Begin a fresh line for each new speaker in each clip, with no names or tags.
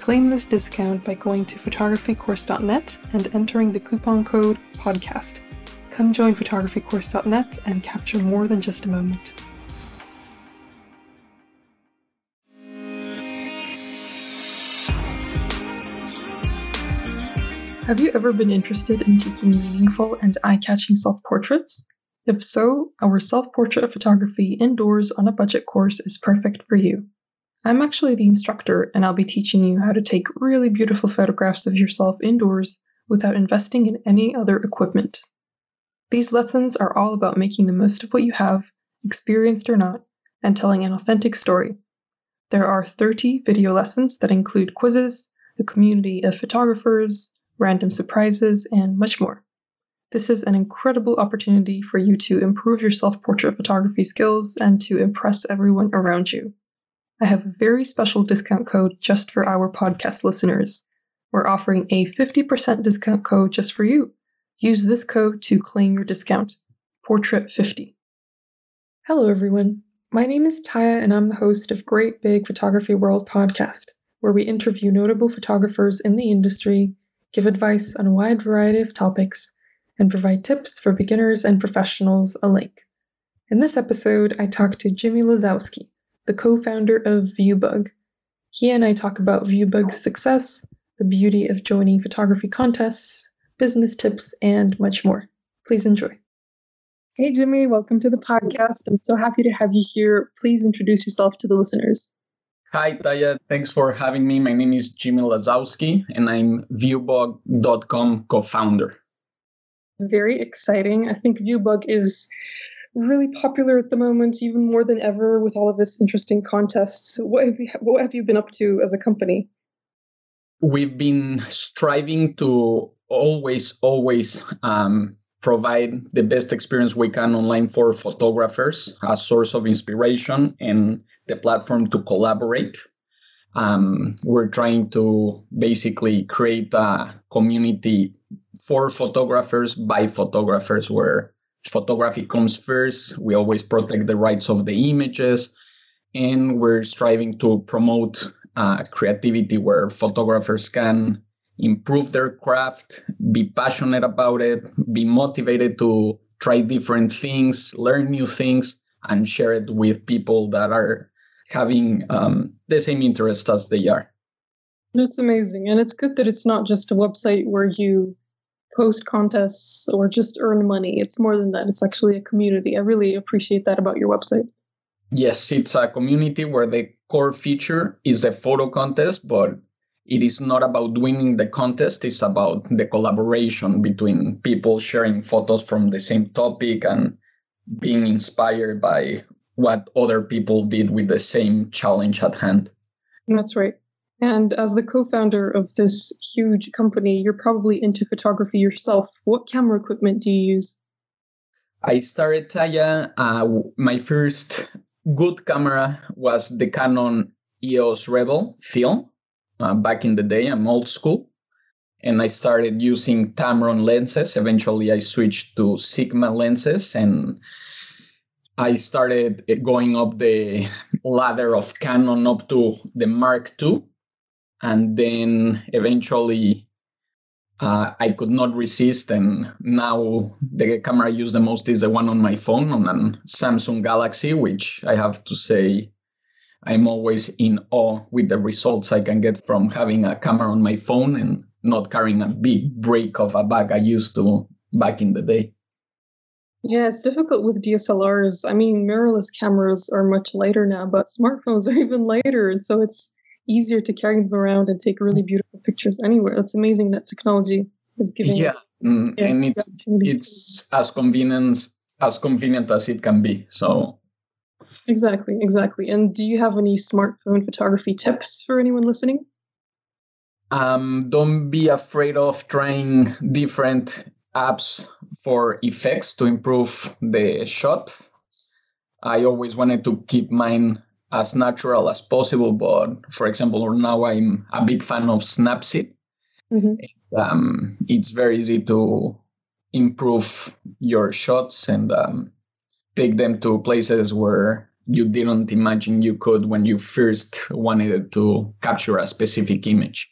Claim this discount by going to photographycourse.net and entering the coupon code PODCAST. Come join photographycourse.net and capture more than just a moment. Have you ever been interested in taking meaningful and eye catching self portraits? If so, our self portrait photography indoors on a budget course is perfect for you. I'm actually the instructor, and I'll be teaching you how to take really beautiful photographs of yourself indoors without investing in any other equipment. These lessons are all about making the most of what you have, experienced or not, and telling an authentic story. There are 30 video lessons that include quizzes, a community of photographers, random surprises, and much more. This is an incredible opportunity for you to improve your self portrait photography skills and to impress everyone around you. I have a very special discount code just for our podcast listeners. We're offering a 50% discount code just for you. Use this code to claim your discount. Portrait50. Hello, everyone. My name is Taya, and I'm the host of Great Big Photography World podcast, where we interview notable photographers in the industry give advice on a wide variety of topics, and provide tips for beginners and professionals alike. In this episode, I talk to Jimmy Lozowsky, the co founder of Viewbug. He and I talk about Viewbug's success, the beauty of joining photography contests, business tips, and much more. Please enjoy. Hey, Jimmy, welcome to the podcast. I'm so happy to have you here. Please introduce yourself to the listeners.
Hi, Taya. Thanks for having me. My name is Jimmy Lozowsky, and I'm Viewbug.com co founder.
Very exciting. I think Viewbug is really popular at the moment, even more than ever, with all of this interesting contests. What have you, what have you been up to as a company?
We've been striving to always, always um, provide the best experience we can online for photographers, a source of inspiration and the platform to collaborate. Um, we're trying to basically create a community for photographers by photographers where photography comes first. We always protect the rights of the images, and we're striving to promote uh, creativity where photographers can improve their craft, be passionate about it, be motivated to try different things, learn new things, and share it with people that are having um, the same interest as they are.
That's amazing. And it's good that it's not just a website where you post contests or just earn money. It's more than that. It's actually a community. I really appreciate that about your website.
Yes, it's a community where the core feature is a photo contest, but it is not about winning the contest it's about the collaboration between people sharing photos from the same topic and being inspired by what other people did with the same challenge at hand
that's right and as the co-founder of this huge company you're probably into photography yourself what camera equipment do you use
i started Taya. Uh, my first good camera was the canon eos rebel film uh, back in the day. I'm old school. And I started using Tamron lenses. Eventually, I switched to Sigma lenses. And I started going up the ladder of Canon up to the Mark II. And then eventually uh, I could not resist. And now the camera I use the most is the one on my phone on a Samsung Galaxy, which I have to say I'm always in awe with the results I can get from having a camera on my phone and not carrying a big break of a bag I used to back in the day.
Yeah, it's difficult with DSLRs. I mean, mirrorless cameras are much lighter now, but smartphones are even lighter. And so it's easier to carry them around and take really beautiful pictures anywhere. It's amazing that technology is giving
yeah.
us.
Mm, yeah, and it's, it's as convenient as convenient as it can be. So
exactly, exactly. And do you have any smartphone photography tips for anyone listening?
Um, don't be afraid of trying different apps for effects to improve the shot. I always wanted to keep mine as natural as possible, but for example, now I'm a big fan of Snapseed. Mm-hmm. Um, it's very easy to improve your shots and um, take them to places where you didn't imagine you could when you first wanted to capture a specific image.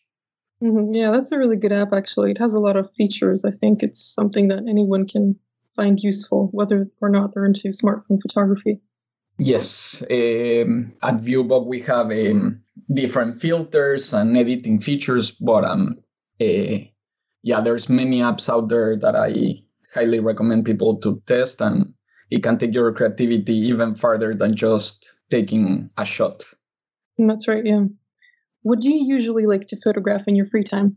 Mm-hmm. Yeah, that's a really good app, actually. It has a lot of features. I think it's something that anyone can find useful, whether or not they're into smartphone photography.
Yes. Um, at Viewbug, we have um, different filters and editing features, but um, uh, yeah, there's many apps out there that I highly recommend people to test, and it can take your creativity even farther than just taking a shot.
That's right. Yeah. What do you usually like to photograph in your free time?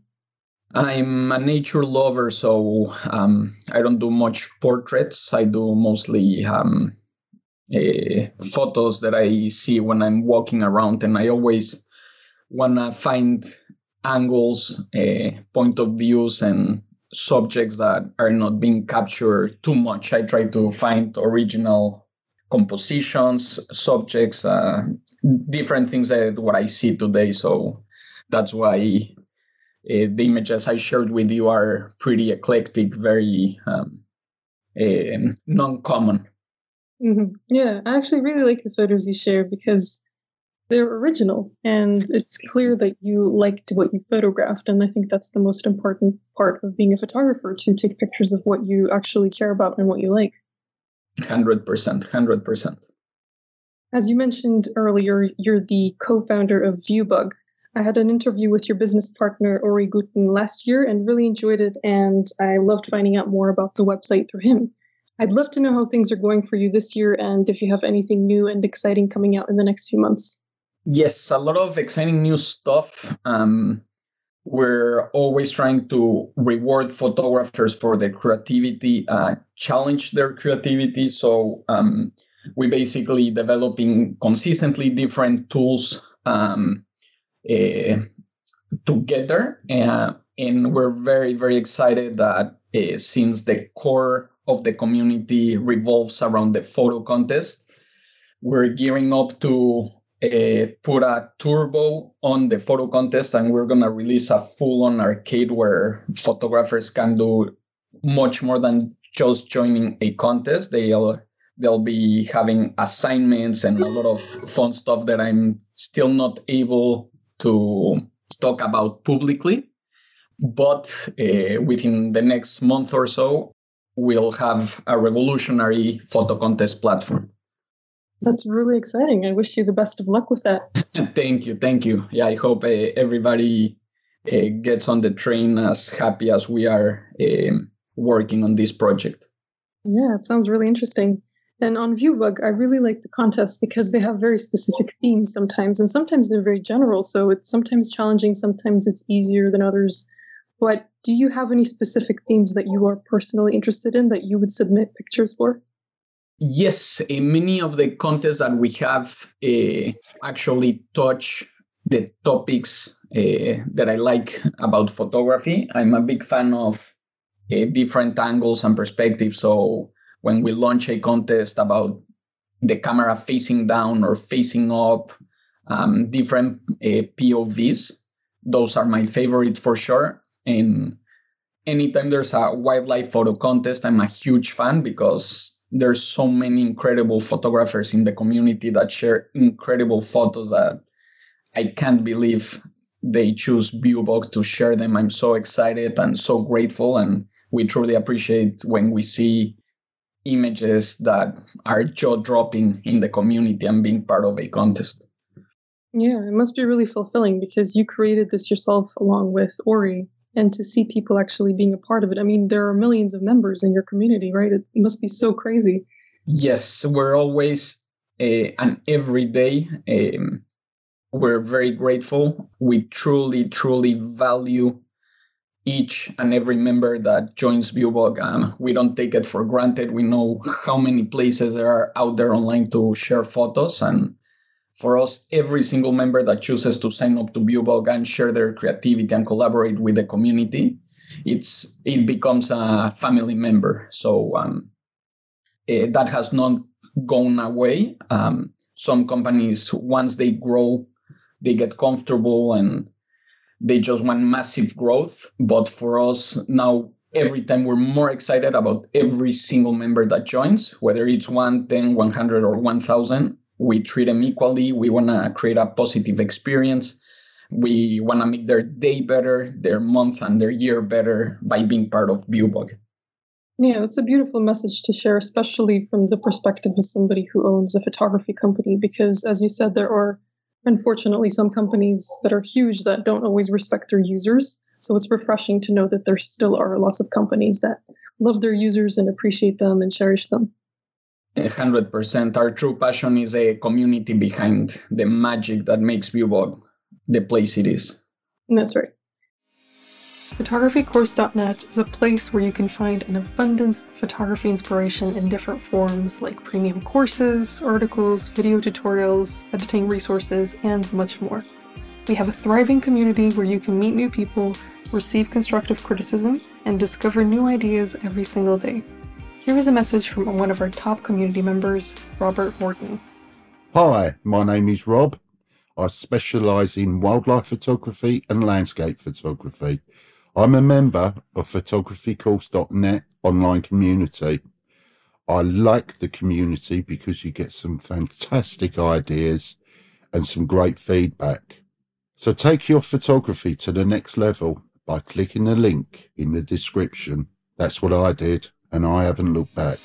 I'm a nature lover, so um, I don't do much portraits. I do mostly um, photos that I see when I'm walking around, and I always want to find angles, uh, point of views, and subjects that are not being captured too much. I try to find original compositions, subjects, uh, different things that what I see today. So that's why uh, the images I shared with you are pretty eclectic, very um, uh, non-common.
Mm-hmm. Yeah, I actually really like the photos you share because they're original and it's clear that you liked what you photographed. And I think that's the most important part of being a photographer to take pictures of what you actually care about and what you like.
100%. 100%.
As you mentioned earlier, you're the co founder of Viewbug. I had an interview with your business partner, Ori Guten, last year and really enjoyed it. And I loved finding out more about the website through him. I'd love to know how things are going for you this year and if you have anything new and exciting coming out in the next few months.
Yes, a lot of exciting new stuff. Um, we're always trying to reward photographers for their creativity, uh, challenge their creativity. So um, we basically developing consistently different tools um, uh, together, uh, and we're very very excited that uh, since the core of the community revolves around the photo contest, we're gearing up to uh, put a turbo on the photo contest and we're going to release a full-on arcade where photographers can do much more than just joining a contest. They'll they'll be having assignments and a lot of fun stuff that i'm still not able to talk about publicly. But uh, within the next month or so we'll have a revolutionary photo contest platform
that's really exciting. I wish you the best of luck with that.
thank you. Thank you. Yeah, I hope uh, everybody uh, gets on the train as happy as we are um, working on this project.
Yeah, it sounds really interesting. And on Viewbug, I really like the contest because they have very specific themes sometimes, and sometimes they're very general. So it's sometimes challenging, sometimes it's easier than others. But do you have any specific themes that you are personally interested in that you would submit pictures for?
Yes, uh, many of the contests that we have uh, actually touch the topics uh, that I like about photography. I'm a big fan of different angles and perspectives. So when we launch a contest about the camera facing down or facing up, um, different POVs, those are my favorite for sure. And anytime there's a wildlife photo contest, I'm a huge fan because there's so many incredible photographers in the community that share incredible photos that I can't believe they choose Viewbug to share them. I'm so excited and so grateful, and we truly appreciate when we see images that are jaw dropping in the community and being part of a contest.
Yeah, it must be really fulfilling because you created this yourself along with Ori, and to see people actually being a part of it. I mean, there are millions of members in your community, right? It must be so crazy.
Yes, we're always uh, and every day. Um, we're very grateful. We truly, truly value each and every member that joins Viewbug. Um, we don't take it for granted. We know how many places there are out there online to share photos. And for us, every single member that chooses to sign up to Viewbug and share their creativity and collaborate with the community, it's it becomes a family member. So um, it, eh, that has not gone away. Um, some companies, once they grow, they get comfortable and they just want massive growth. But for us now, every time we're more excited about every single member that joins, whether it's 1, 10, 100, or 1000. We treat them equally. We want to create a positive experience. We want to make their day better, their month, and their year better by being part of Viewbug.
Yeah, it's a beautiful message to share, especially from the perspective of somebody who owns a photography company, because as you said, there are unfortunately some companies that are huge that don't always respect their users. So it's refreshing to know that there still are lots of companies that love their users and appreciate them and cherish them.
100%. Our true passion is a community behind the magic that makes Viewbug the place it is.
That's right. Photographycourse.net is a place where you can find an abundance of photography inspiration in different forms like premium courses, articles, video tutorials, editing resources, and much more. We have a thriving community where you can meet new people, receive constructive criticism, and discover new ideas every single day. Here is a message from one of our top community members, Robert Morton.
Hi, my name is Rob. I specialise in wildlife photography and landscape photography. I'm a member of photographycourse.net online community. I like the community because you get some fantastic ideas and some great feedback. So take your photography to the next level by clicking the link in the description. That's what I did, and I haven't looked back.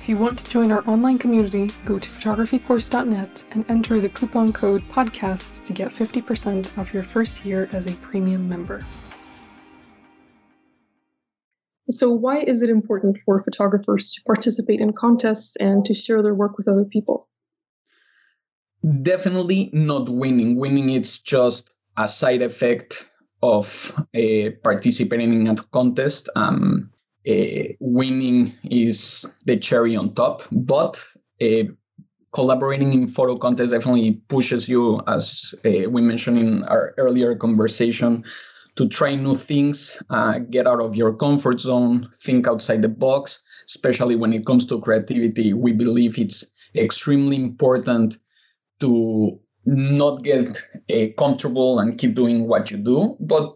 If you want to join our online community, go to photographycourse.net and enter the coupon code PODCAST to get 50% off your first year as a premium member. So, why is it important for photographers to participate in contests and to share their work with other people?
Definitely not winning. Winning is just a side effect of uh, participating in a contest. Um, uh, winning is the cherry on top, but uh, collaborating in photo contests definitely pushes you, as uh, we mentioned in our earlier conversation, to try new things, uh, get out of your comfort zone, think outside the box, especially when it comes to creativity. We believe it's extremely important to not get uh, comfortable and keep doing what you do. But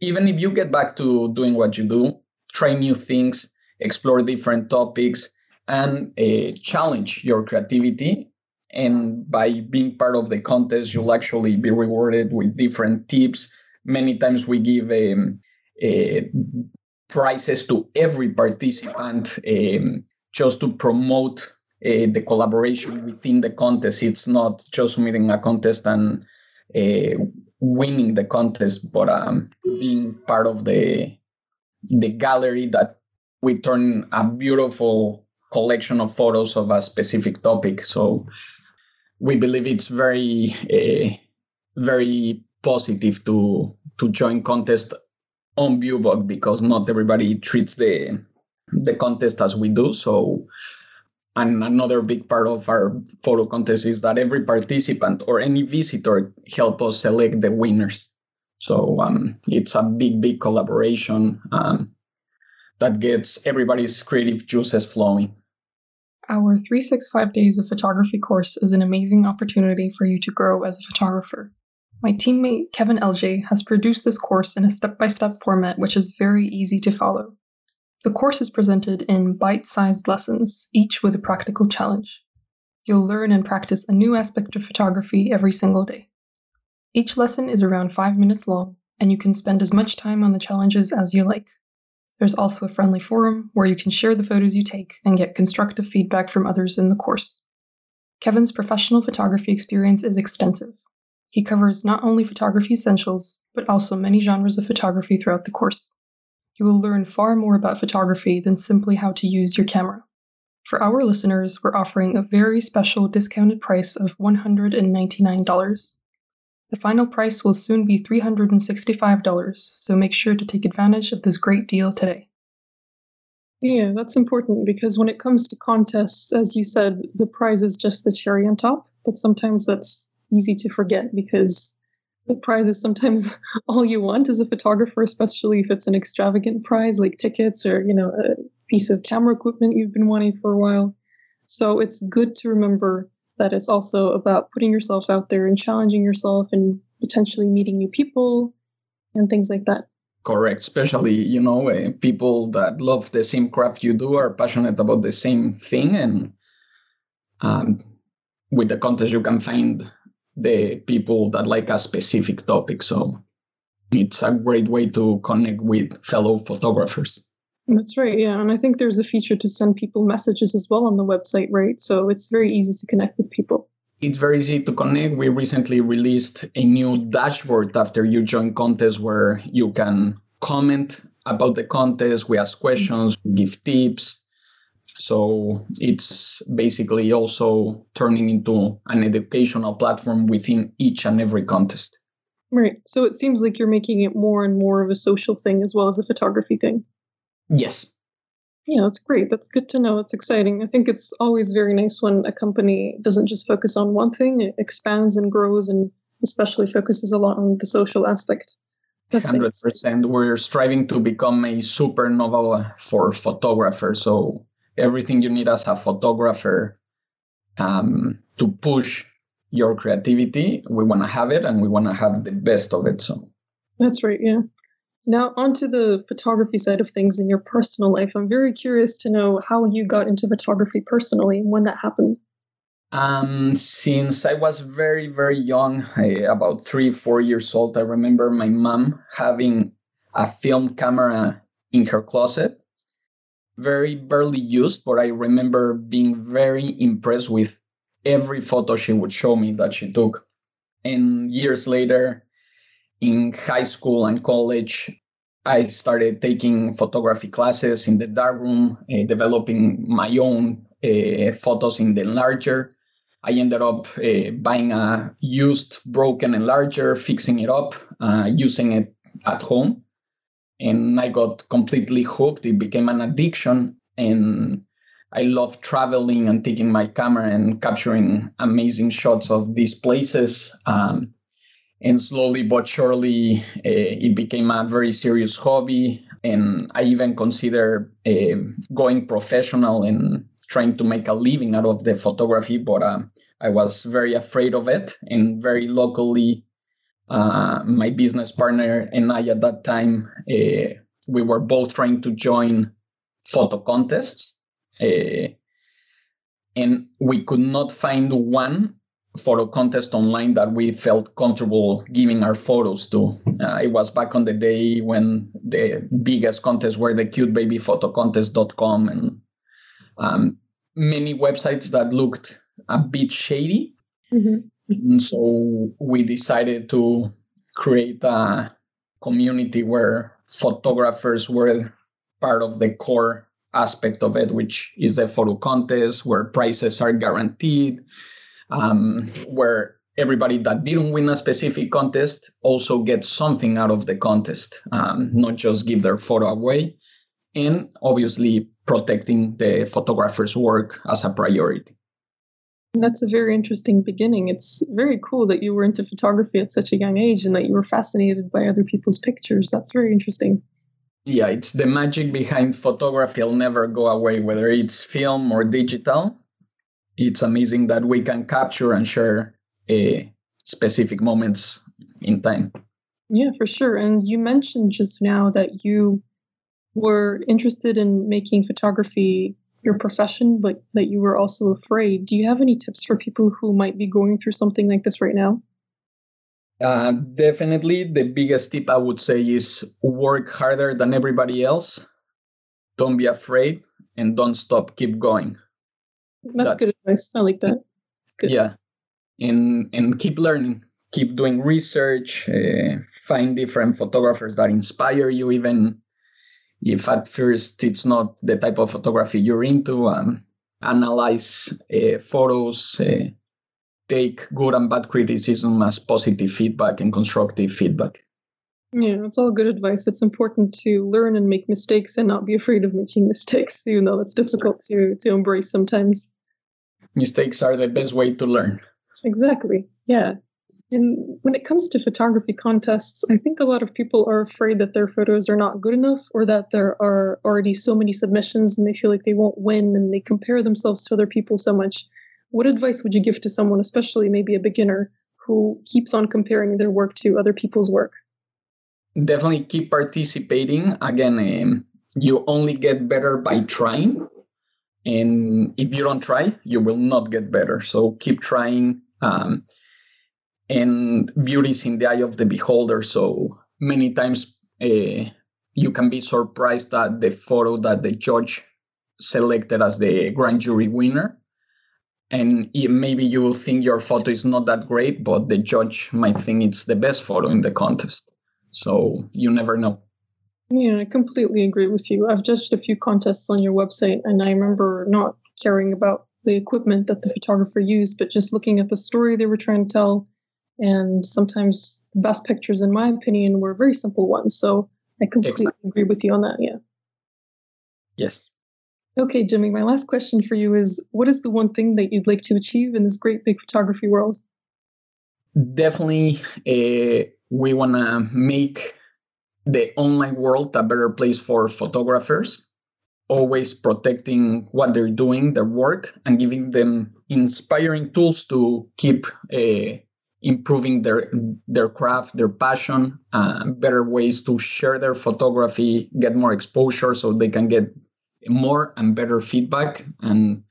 even if you get back to doing what you do, try new things, explore different topics, and uh, challenge your creativity. And by being part of the contest, you'll actually be rewarded with different tips, many times we give um, uh, prizes to every participant um, just to promote uh, the collaboration within the contest. It's not just meeting a contest and uh, winning the contest, but um, being part of the the gallery that we turn a beautiful collection of photos of a specific topic. So we believe it's very, uh, very positive to to join contest on Viewbug because not everybody treats the the contest as we do. So, and another big part of our photo contest is that every participant or any visitor help us select the winners. So um, it's a big, big collaboration um, that gets everybody's creative juices flowing.
Our 365 Days of Photography course is an amazing opportunity for you to grow as a photographer. My teammate Kevin LJ has produced this course in a step by step format which is very easy to follow. The course is presented in bite sized lessons, each with a practical challenge. You'll learn and practice a new aspect of photography every single day. Each lesson is around five minutes long, and you can spend as much time on the challenges as you like. There's also a friendly forum where you can share the photos you take and get constructive feedback from others in the course. Kevin's professional photography experience is extensive. He covers not only photography essentials, but also many genres of photography throughout the course you will learn far more about photography than simply how to use your camera. For our listeners, we're offering a very special discounted price of $199. The final price will soon be $365, so make sure to take advantage of this great deal today.
Yeah, that's important because when it comes to contests, as you said, the prize is just the cherry on top, but sometimes that's easy to forget because the prize is sometimes all you want as a photographer, especially if it's an extravagant prize like tickets or, you know, a piece of camera equipment you've been wanting for a while. So it's good to remember that it's also about putting yourself out there and challenging yourself and potentially meeting new people and things like that.
Correct. Especially, you know, uh, people that love the same craft you do are passionate about the same thing. And um, with the contest, you can find the people that like a specific topic. So it's a great way to connect with fellow photographers.
That's right. Yeah. And I think there's a feature to send people messages as well on the website, right? So it's very easy to connect with people.
It's very easy to connect. We recently released a new dashboard after you join contest where you can comment about the contest. We ask questions, we give tips, so it's basically also turning into an educational platform within each and every contest.
Right. So it seems like you're making it more and more of a social thing as well as a photography thing.
Yes.
Yeah, that's great. That's good to know. It's exciting. I think it's always very nice when a company doesn't just focus on one thing, it expands and grows and especially focuses a lot on the social aspect.
Hundred percent. We're striving to become a supernova for photographers. So everything you need as a photographer um, to push your creativity. We want to have it and we want to have the best of it. So
that's right. Yeah. Now, onto the photography side of things in your personal life. I'm very curious to know how you got into photography personally and when that happened.
Um, since I was very, very young, I, about three, four years old, I remember my mom having a film camera in her closet very barely used, but I remember being very impressed with every photo she would show me that she took. And years later, in high school and college, I started taking photography classes in the darkroom, uh, developing my own uh, photos in the enlarger. I ended up uh, buying a used broken enlarger, fixing it up, uh, using it at home and I got completely hooked. It became an addiction, and I love traveling and taking my camera and capturing amazing shots of these places. Um, and slowly but surely, uh, it became a very serious hobby. And I even consider uh, going professional and trying to make a living out of the photography, but uh, I was very afraid of it. And very locally, uh, my business partner and I at that time, uh, we were both trying to join photo contests. Uh, and we could not find one photo contest online that we felt comfortable giving our photos to. Uh, it was back on the day when the biggest contests were the cutebabyphotocontest.com and um, many websites that looked a bit shady. Mm-hmm. And so we decided to create a community where photographers were part of the core aspect of it, which is the photo contest, where prizes are guaranteed, um, where everybody that didn't win a specific contest also gets something out of the contest, um, not just give their photo away, and obviously protecting the photographer's work as a priority.
That's a very interesting beginning. It's very cool that you were into photography at such a young age and that you were fascinated by other people's pictures. That's very interesting.
Yeah, it's the magic behind photography. It'll never go away, whether it's film or digital. It's amazing that we can capture and share uh, specific moments in time.
Yeah, for sure. And you mentioned just now that you were interested in making photography your profession, but that you were also afraid, do you have any tips for people who might be going through something like this right now?
Uh, definitely, the biggest tip I would say is work harder than everybody else. Don't be afraid and don't stop. Keep going.
That's, That's good advice. I like that.
Good. Yeah, and and keep learning. Keep doing research. Uh, find different photographers that inspire you. Even if at first it's not the type of photography you're into. Um, analyze uh, photos. Uh, take good and bad criticism as positive feedback and constructive feedback.
Yeah, that's all good advice. It's important to learn and make mistakes and not be afraid of making mistakes, even though it's difficult to, to embrace sometimes.
Mistakes are the best way to learn.
Exactly. Yeah. And when it comes to photography contests, I think a lot of people are afraid that their photos are not good enough or that there are already so many submissions and they feel like they won't win and they compare themselves to other people so much. What advice would you give to someone, especially maybe a beginner, who keeps on comparing their work to other people's work?
Definitely keep participating. Again, um, you only get better by trying. And if you don't try, you will not get better. So keep trying. Um, and beauty is in the eye of the beholder. So many times uh, you can be surprised at the photo that the judge selected as the grand jury winner and maybe you will think your photo is not that great but the judge might think it's the best photo in the contest so you never know.
Yeah i completely agree with you. I've judged a few contests on your website and i remember not caring about the equipment that the photographer used but just looking at the story they were trying to tell. And sometimes the best pictures in my opinion were very simple ones. So i completely exactly. agree with you on that yeah.
Yes.
Okay, Jimmy, my last question for you is what is the one thing that you'd like to achieve in this great big photography world?
Definitely, uh, we want to make the online world a better place for photographers, always protecting what they're doing, their work, and giving them inspiring tools to keep uh, improving their their craft, their passion, uh, better ways to share their photography, get more exposure so they can get more and better feedback and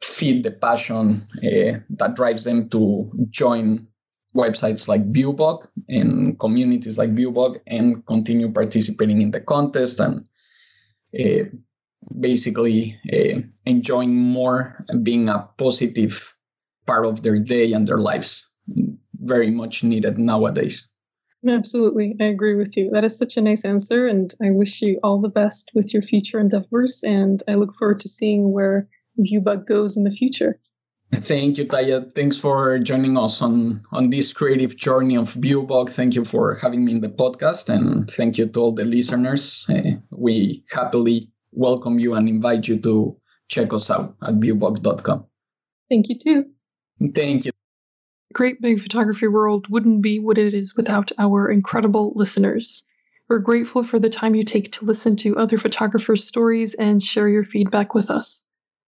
feed the passion uh, that drives them to join websites like Viewbug and communities like Viewbug and continue participating in the contest and uh, basically uh, enjoying more and being a positive part of their day and their lives. Very much needed nowadays.
Absolutely. I agree with you. That is such a nice answer. And I wish you all the best with your future endeavors. And I look forward to seeing where Viewbug goes in the future.
Thank you, Taya. Thanks for joining us on, on this creative journey of Viewbug. Thank you for having me in the podcast. And thank you to all the listeners. Uh, we happily welcome you and invite you to check us out at viewbug.com.
Thank you, too.
Thank you.
Great Big Photography World wouldn't be what it is without our incredible listeners. We're grateful for the time you take to listen to other photographers' stories and share your feedback with us.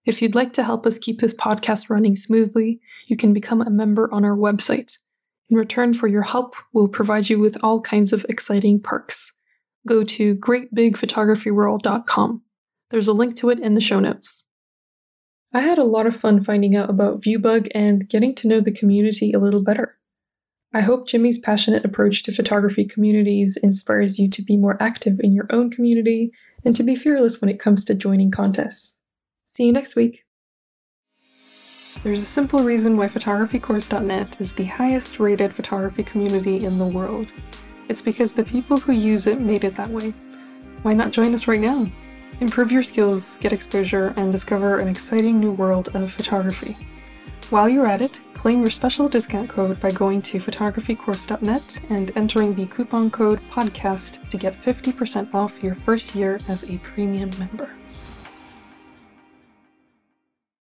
If you'd like to help us keep this podcast running smoothly, you can become a member on our website. In return for your help, we'll provide you with all kinds of exciting perks. Go to greatbigphotographyworld.com. There's a link to it in the show notes. I had a lot of fun finding out about Viewbug and getting to know the community a little better. I hope Jimmy's passionate approach to photography communities inspires you to be more active in your own community and to be fearless when it comes to joining contests. See you next week. There's a simple reason why photographycourse.net is the highest rated photography community in the world. It's because the people who use it made it that way. Why not join us right now? Improve your skills, get exposure, and discover an exciting new world of photography. While you're at it, claim your special discount code by going to photographycourse.net and entering the coupon code PODCAST to get 50% off your first year as a premium member.